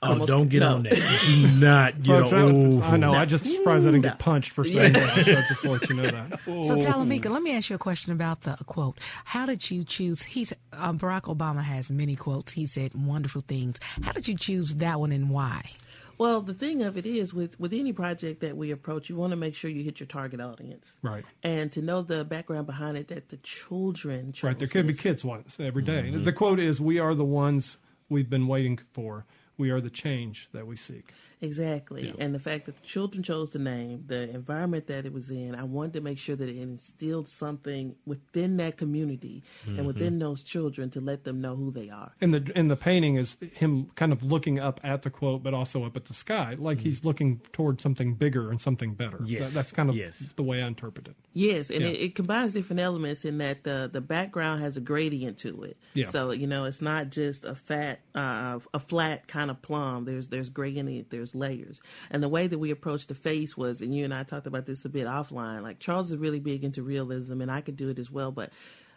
oh Almost- don't get no. on that do not get Folks, I, on I know. I just surprised I didn't get punched for saying that. So just to let you know that. So, Talamika, let me ask you a question about the quote. How did you choose? He's uh, Barack Obama has many quotes. He said wonderful things. How did you choose that one and why? Well, the thing of it is, with with any project that we approach, you want to make sure you hit your target audience, Right. And to know the background behind it, that the children, chose Right. There could be kids once every day. Mm-hmm. The quote is, "We are the ones we've been waiting for. We are the change that we seek." Exactly. And the fact that the children chose the name, the environment that it was in, I wanted to make sure that it instilled something within that community and within those children to let them know who they are. And the and the painting is him kind of looking up at the quote, but also up at the sky, like he's looking toward something bigger and something better. Yes. That- that's kind of Yes. the way I interpret it. Yes, and Yeah. it, it combines different elements in that the the background has a gradient to it. Yeah. So you know, it's not just a fat, uh, a flat kind of plum. There's there's gradient, there's layers, and the way that we approached the face was, and you and I talked about this a bit offline. Like Charles is really big into realism, and I could do it as well, but.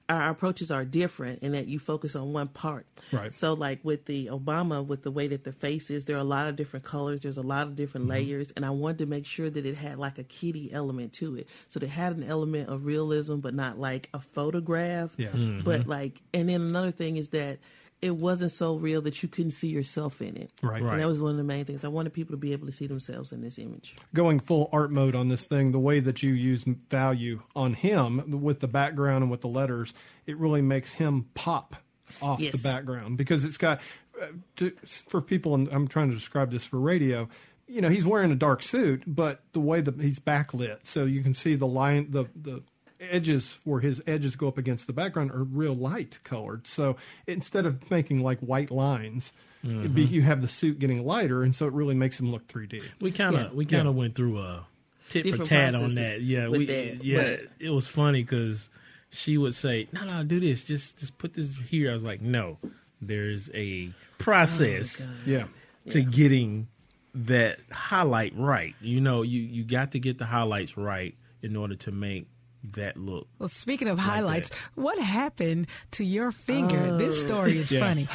Our approaches are different in that you focus on one part. Right. So, like with the Obama, with the way that the face is, there are a lot of different colors. There's a lot of different mm-hmm. layers, and I wanted to make sure that it had like a kitty element to it. So it had an element of realism, but not like a photograph. Yeah. Mm-hmm. But like, and then another thing is that it wasn't so real that you couldn't see yourself in it. Right. And that was one of the main things. I wanted people to be able to see themselves in this image. Going full art mode on this thing, the way that you use value on him with the background and with the letters, it really makes him pop off Yes. the background because it's got uh, to, for people. And I'm trying to describe this for radio. You know, he's wearing a dark suit, but the way that he's backlit, so you can see the line, the the edges where his edges go up against the background are real light colored. So instead of making like white lines, it'd be, mm-hmm. you have the suit getting lighter, and so it really makes him look 3D. we kind of Yeah. we kind Yeah. of went through a tit for tat on that. Yeah, we that, yeah. but- It was funny because she would say, "No, no, do this. Just just put this here." I was like, "No, there's a process Oh, Yeah. to getting that highlight right. You know, you you got to get the highlights right in order to make that look." Well, speaking of highlights, what happened to your finger? This story is Yeah. funny.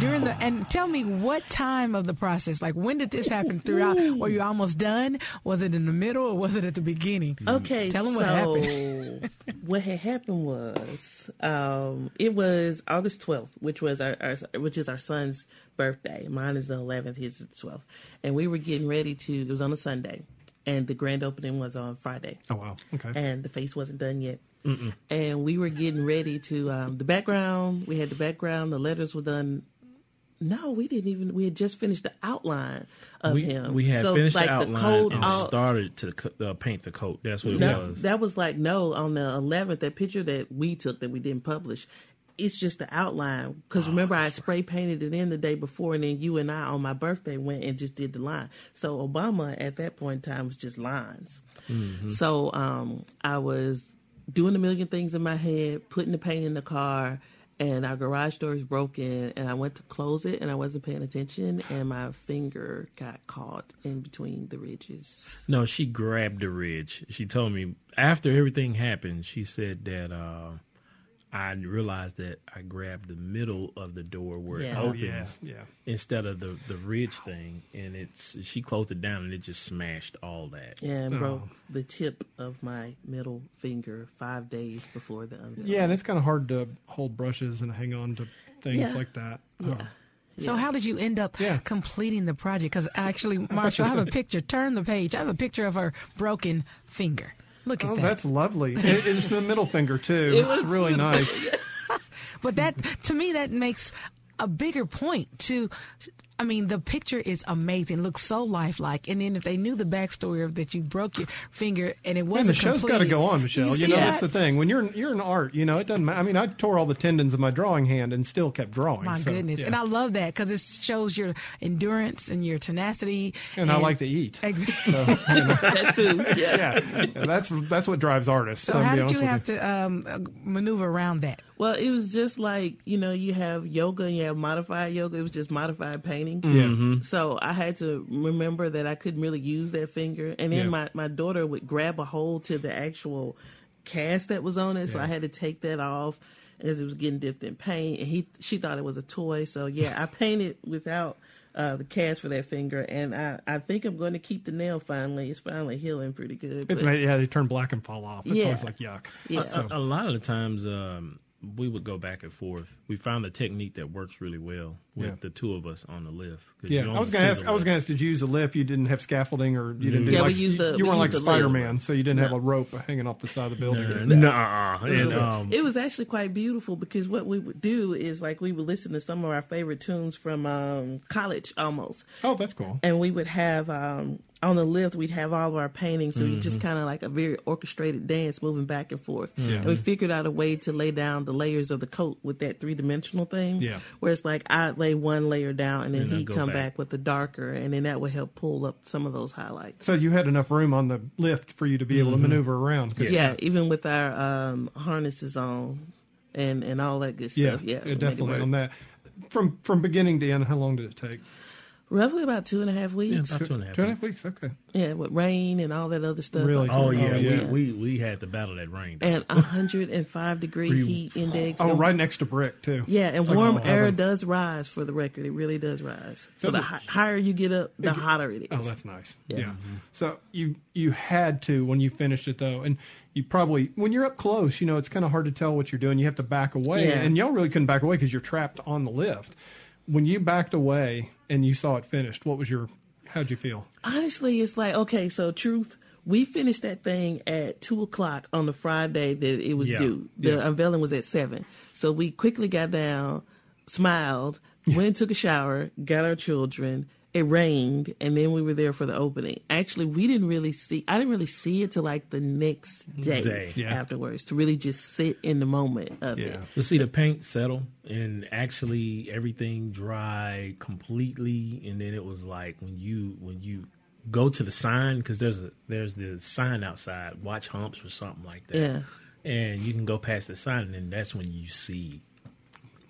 During the and tell me what time of the process? Like when did this happen throughout? Were you almost done? Was it in the middle or was it at the beginning? Okay, Tell 'em what so happened. what had happened was um, it was August twelfth, which was our, our which is our son's birthday. Mine is the eleventh, his is the twelfth, and we were getting ready to. It was on a Sunday, and the grand opening was on Friday. Oh wow. Okay. and the face wasn't done yet. And we were getting ready to um, the background. We had the background. The letters were done. No, we didn't even. We had just finished the outline of we, him. we had So, finished like the outline coat and all- started to uh, paint the coat. That's what it no, was. that was like no on the 11th. That picture that we took that we didn't publish. It's just the outline because remember I spray painted it in the day before, and then you and I on my birthday went and just did the line. So Obama at that point in time was just lines. So um, I was doing a million things in my head, putting the paint in the car, and our garage door is broken. And I went to close it, and I wasn't paying attention, and my finger got caught in between the ridges. No, she grabbed the ridge. She told me after everything happened, she said that uh, I realized that I grabbed the middle of the door where it Yeah. oh opens yeah. Yeah. instead of the, the ridge thing, and it's she closed it down and it just smashed all that. Yeah, and Oh. broke the tip of my middle finger five days before the unveiling. Yeah, and it's kind of hard to hold brushes and hang on to things Yeah. like that. Yeah. Oh. So how did you end up Yeah. completing the project? Because actually, Marshall, I have a picture. Turn the page. I have a picture of her broken finger. Look at Oh, that. that's lovely. It, it's the middle finger too. It's really nice. But that to me that makes a bigger point to I mean, the picture is amazing. Looks so lifelike. And then if they knew the backstory of that you broke your finger and it wasn't and the show's got to go on, Michelle. You, see know that? that's the thing. When you're you're in art, you know it doesn't. matter. I mean, I tore all the tendons of my drawing hand and still kept drawing. My so, goodness. yeah. And I love that because it shows your endurance and your tenacity. And I like to eat. Exactly. that too. Yeah. yeah, Yeah, that's that's what drives artists. So I'll how did you with have to um, uh, maneuver around that? Well, it was just like you know you have yoga and you have modified yoga. It was just modified painting. Yeah. So I had to remember that I couldn't really use that finger, and then Yeah. my my daughter would grab a hold to the actual cast that was on it, so Yeah. I had to take that off as it was getting dipped in paint. And he she thought it was a toy, so yeah, I painted without. Uh, the cast for that finger, and I, I think I'm going to keep the nail. Finally, it's finally healing pretty good. It's but- yeah, they turn black and fall off. It's Yeah. always like yuck. Yeah. So, A, a lot of the times, um, we would go back and forth. We found a technique that works really well with Yeah. the two of us on the lift. yeah, I was going to ask. I was to ask. Did you use a lift? You didn't have scaffolding, or you didn't do Yeah, we like used the- you we weren't like. Spider Man, so you didn't have a rope hanging off the side of the building. No, Nuh-uh. And, um, it was actually quite beautiful because what we would do is like we would listen to some of our favorite tunes from um, college almost, Oh, that's cool. and we would have um, on the lift we'd have all of our paintings, so you just Mm-hmm. kind of like a very orchestrated dance moving back and forth. Yeah. And we figured out a way to lay down the layers of the coat with that three dimensional thing. Yeah. where it's like I lay one layer down and then And then he'd come back. back with the darker, and then that would help pull up some of those highlights. So you had enough room on the lift for you to be able to maneuver around. Yeah, even with our um, harnesses on and and all that good stuff. Yeah, yeah, we definitely on that. From from beginning to end, how long did it take? Roughly about two and a half yeah, weeks. about two and a half. Two weeks. half weeks. Okay. Yeah, with rain and all that other stuff. Really? Oh Oh, yeah, yeah. We, we we had to battle that rain. And 105 degree heat index. Oh, No- right next to brick too. Yeah, and Like warm a air oven. does rise for the record. It really does rise. So Does the it? hi- higher you get up, the hotter it is. Oh, that's nice. Yeah. Yeah. Mm-hmm. So you you had to when you finished it though, and you probably when you're up close, you know, it's kind of hard to tell what you're doing. You have to back away, Yeah. and y'all really couldn't back away because you're trapped on the lift. When you backed away and you saw it finished, what was your how'd you feel? Honestly, it's like okay. So truth, we finished that thing at two o'clock on the Friday that it was Yeah. due. The Yeah. unveiling was at seven. So we quickly got down, smiled, went and took a shower, got our children. It rained, and then we were there for the opening. Actually, we didn't really see. I didn't really see it till like the next day, Day. Yeah. afterwards to really just sit in the moment of it. To see the paint settle and actually everything dry completely, and then it was like when you when you go to the sign because there's a there's the sign outside, watch humps or something like that. Yeah. And you can go past the sign, and then that's when you see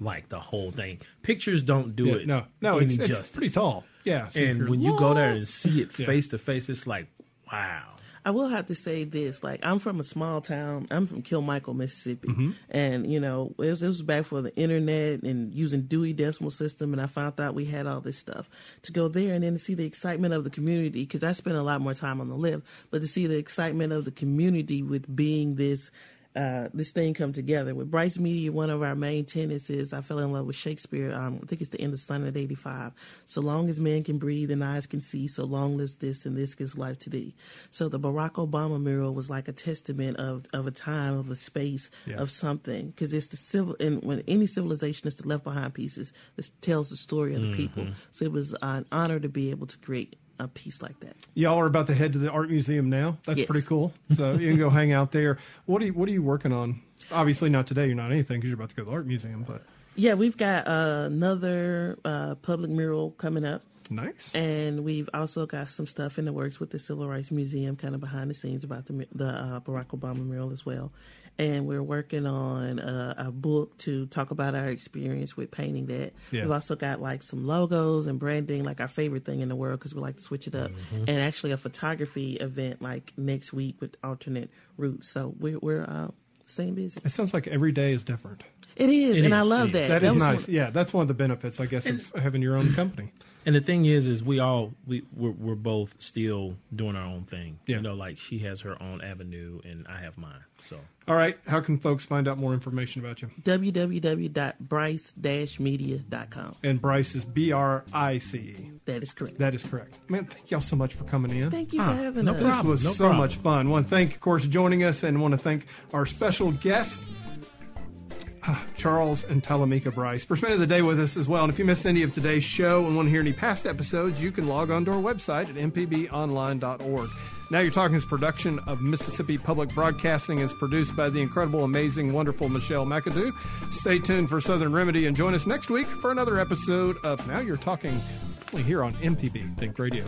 like the whole thing. Pictures don't do Yeah, it. no, no, it's, it's pretty tall. Yeah, so And when you go there and see it face to face, it's like, wow. I will have to say this: like, I'm from a small town. I'm from Kilmichael, Mississippi, Mm-hmm. and you know, it was, this was back for the internet and using Dewey Decimal System. And I found out we had all this stuff to go there and then to see the excitement of the community because I spent a lot more time on the lift, but to see the excitement of the community with being this. Uh, this thing come together with Bryce Media. One of our main tenets is I fell in love with Shakespeare. Um, I think it's the end of Sonnet 85. So long as men can breathe and eyes can see, so long lives this and this gives life to thee. So the Barack Obama mural was like a testament of, of a time, of a space, Yeah. of something. Because it's the civil, and when any civilization is the left behind pieces, this tells the story of the people. So it was an honor to be able to create a piece like that. Y'all are about to head to the art museum now. That's Yes. pretty cool. So you can go hang out there. What are you What are you working on? Obviously, not today. You're not anything because you're about to go to the art museum. But Yeah, we've got uh, another uh, public mural coming up. nice. And we've also got some stuff in the works with the Civil Rights Museum, kind of behind the scenes about the the uh, Barack Obama mural as well. And we're working on uh, a book to talk about our experience with painting that. Yeah. We've also got like some logos and branding, like our favorite thing in the world, because we like to switch it up. Mm-hmm. And actually, a photography event like next week with alternate routes. So we're we're uh, staying busy. It sounds like every day is different. It is, It and I love that. that. is. That is nice. one- Yeah, that's one of the benefits, I guess, of having your own company. And the thing is, is we all we we're, we're both still doing our own thing. Yeah. You know, like she has her own avenue, and I have mine. So All right. How can folks find out more information about you? www.bryce-media.com. And Bryce is B R I C E. That is correct. That is correct. Man, thank y'all so much for coming in. Thank you for Ah, having no us. This problem. was No so problem. much fun. want to thank, of course, joining us, and want to thank our special guest, Ah, Charles and Talamika Bryce, for spending the day with us as well. And if you missed any of today's show and want to hear any past episodes, you can log on to our website at mpbonline.org. Now You're Talking is production of Mississippi Public Broadcasting is produced by the incredible, amazing, wonderful Michelle McAdoo. Stay tuned for Southern Remedy and join us next week for another episode of Now You're Talking only here on MPB Think Radio.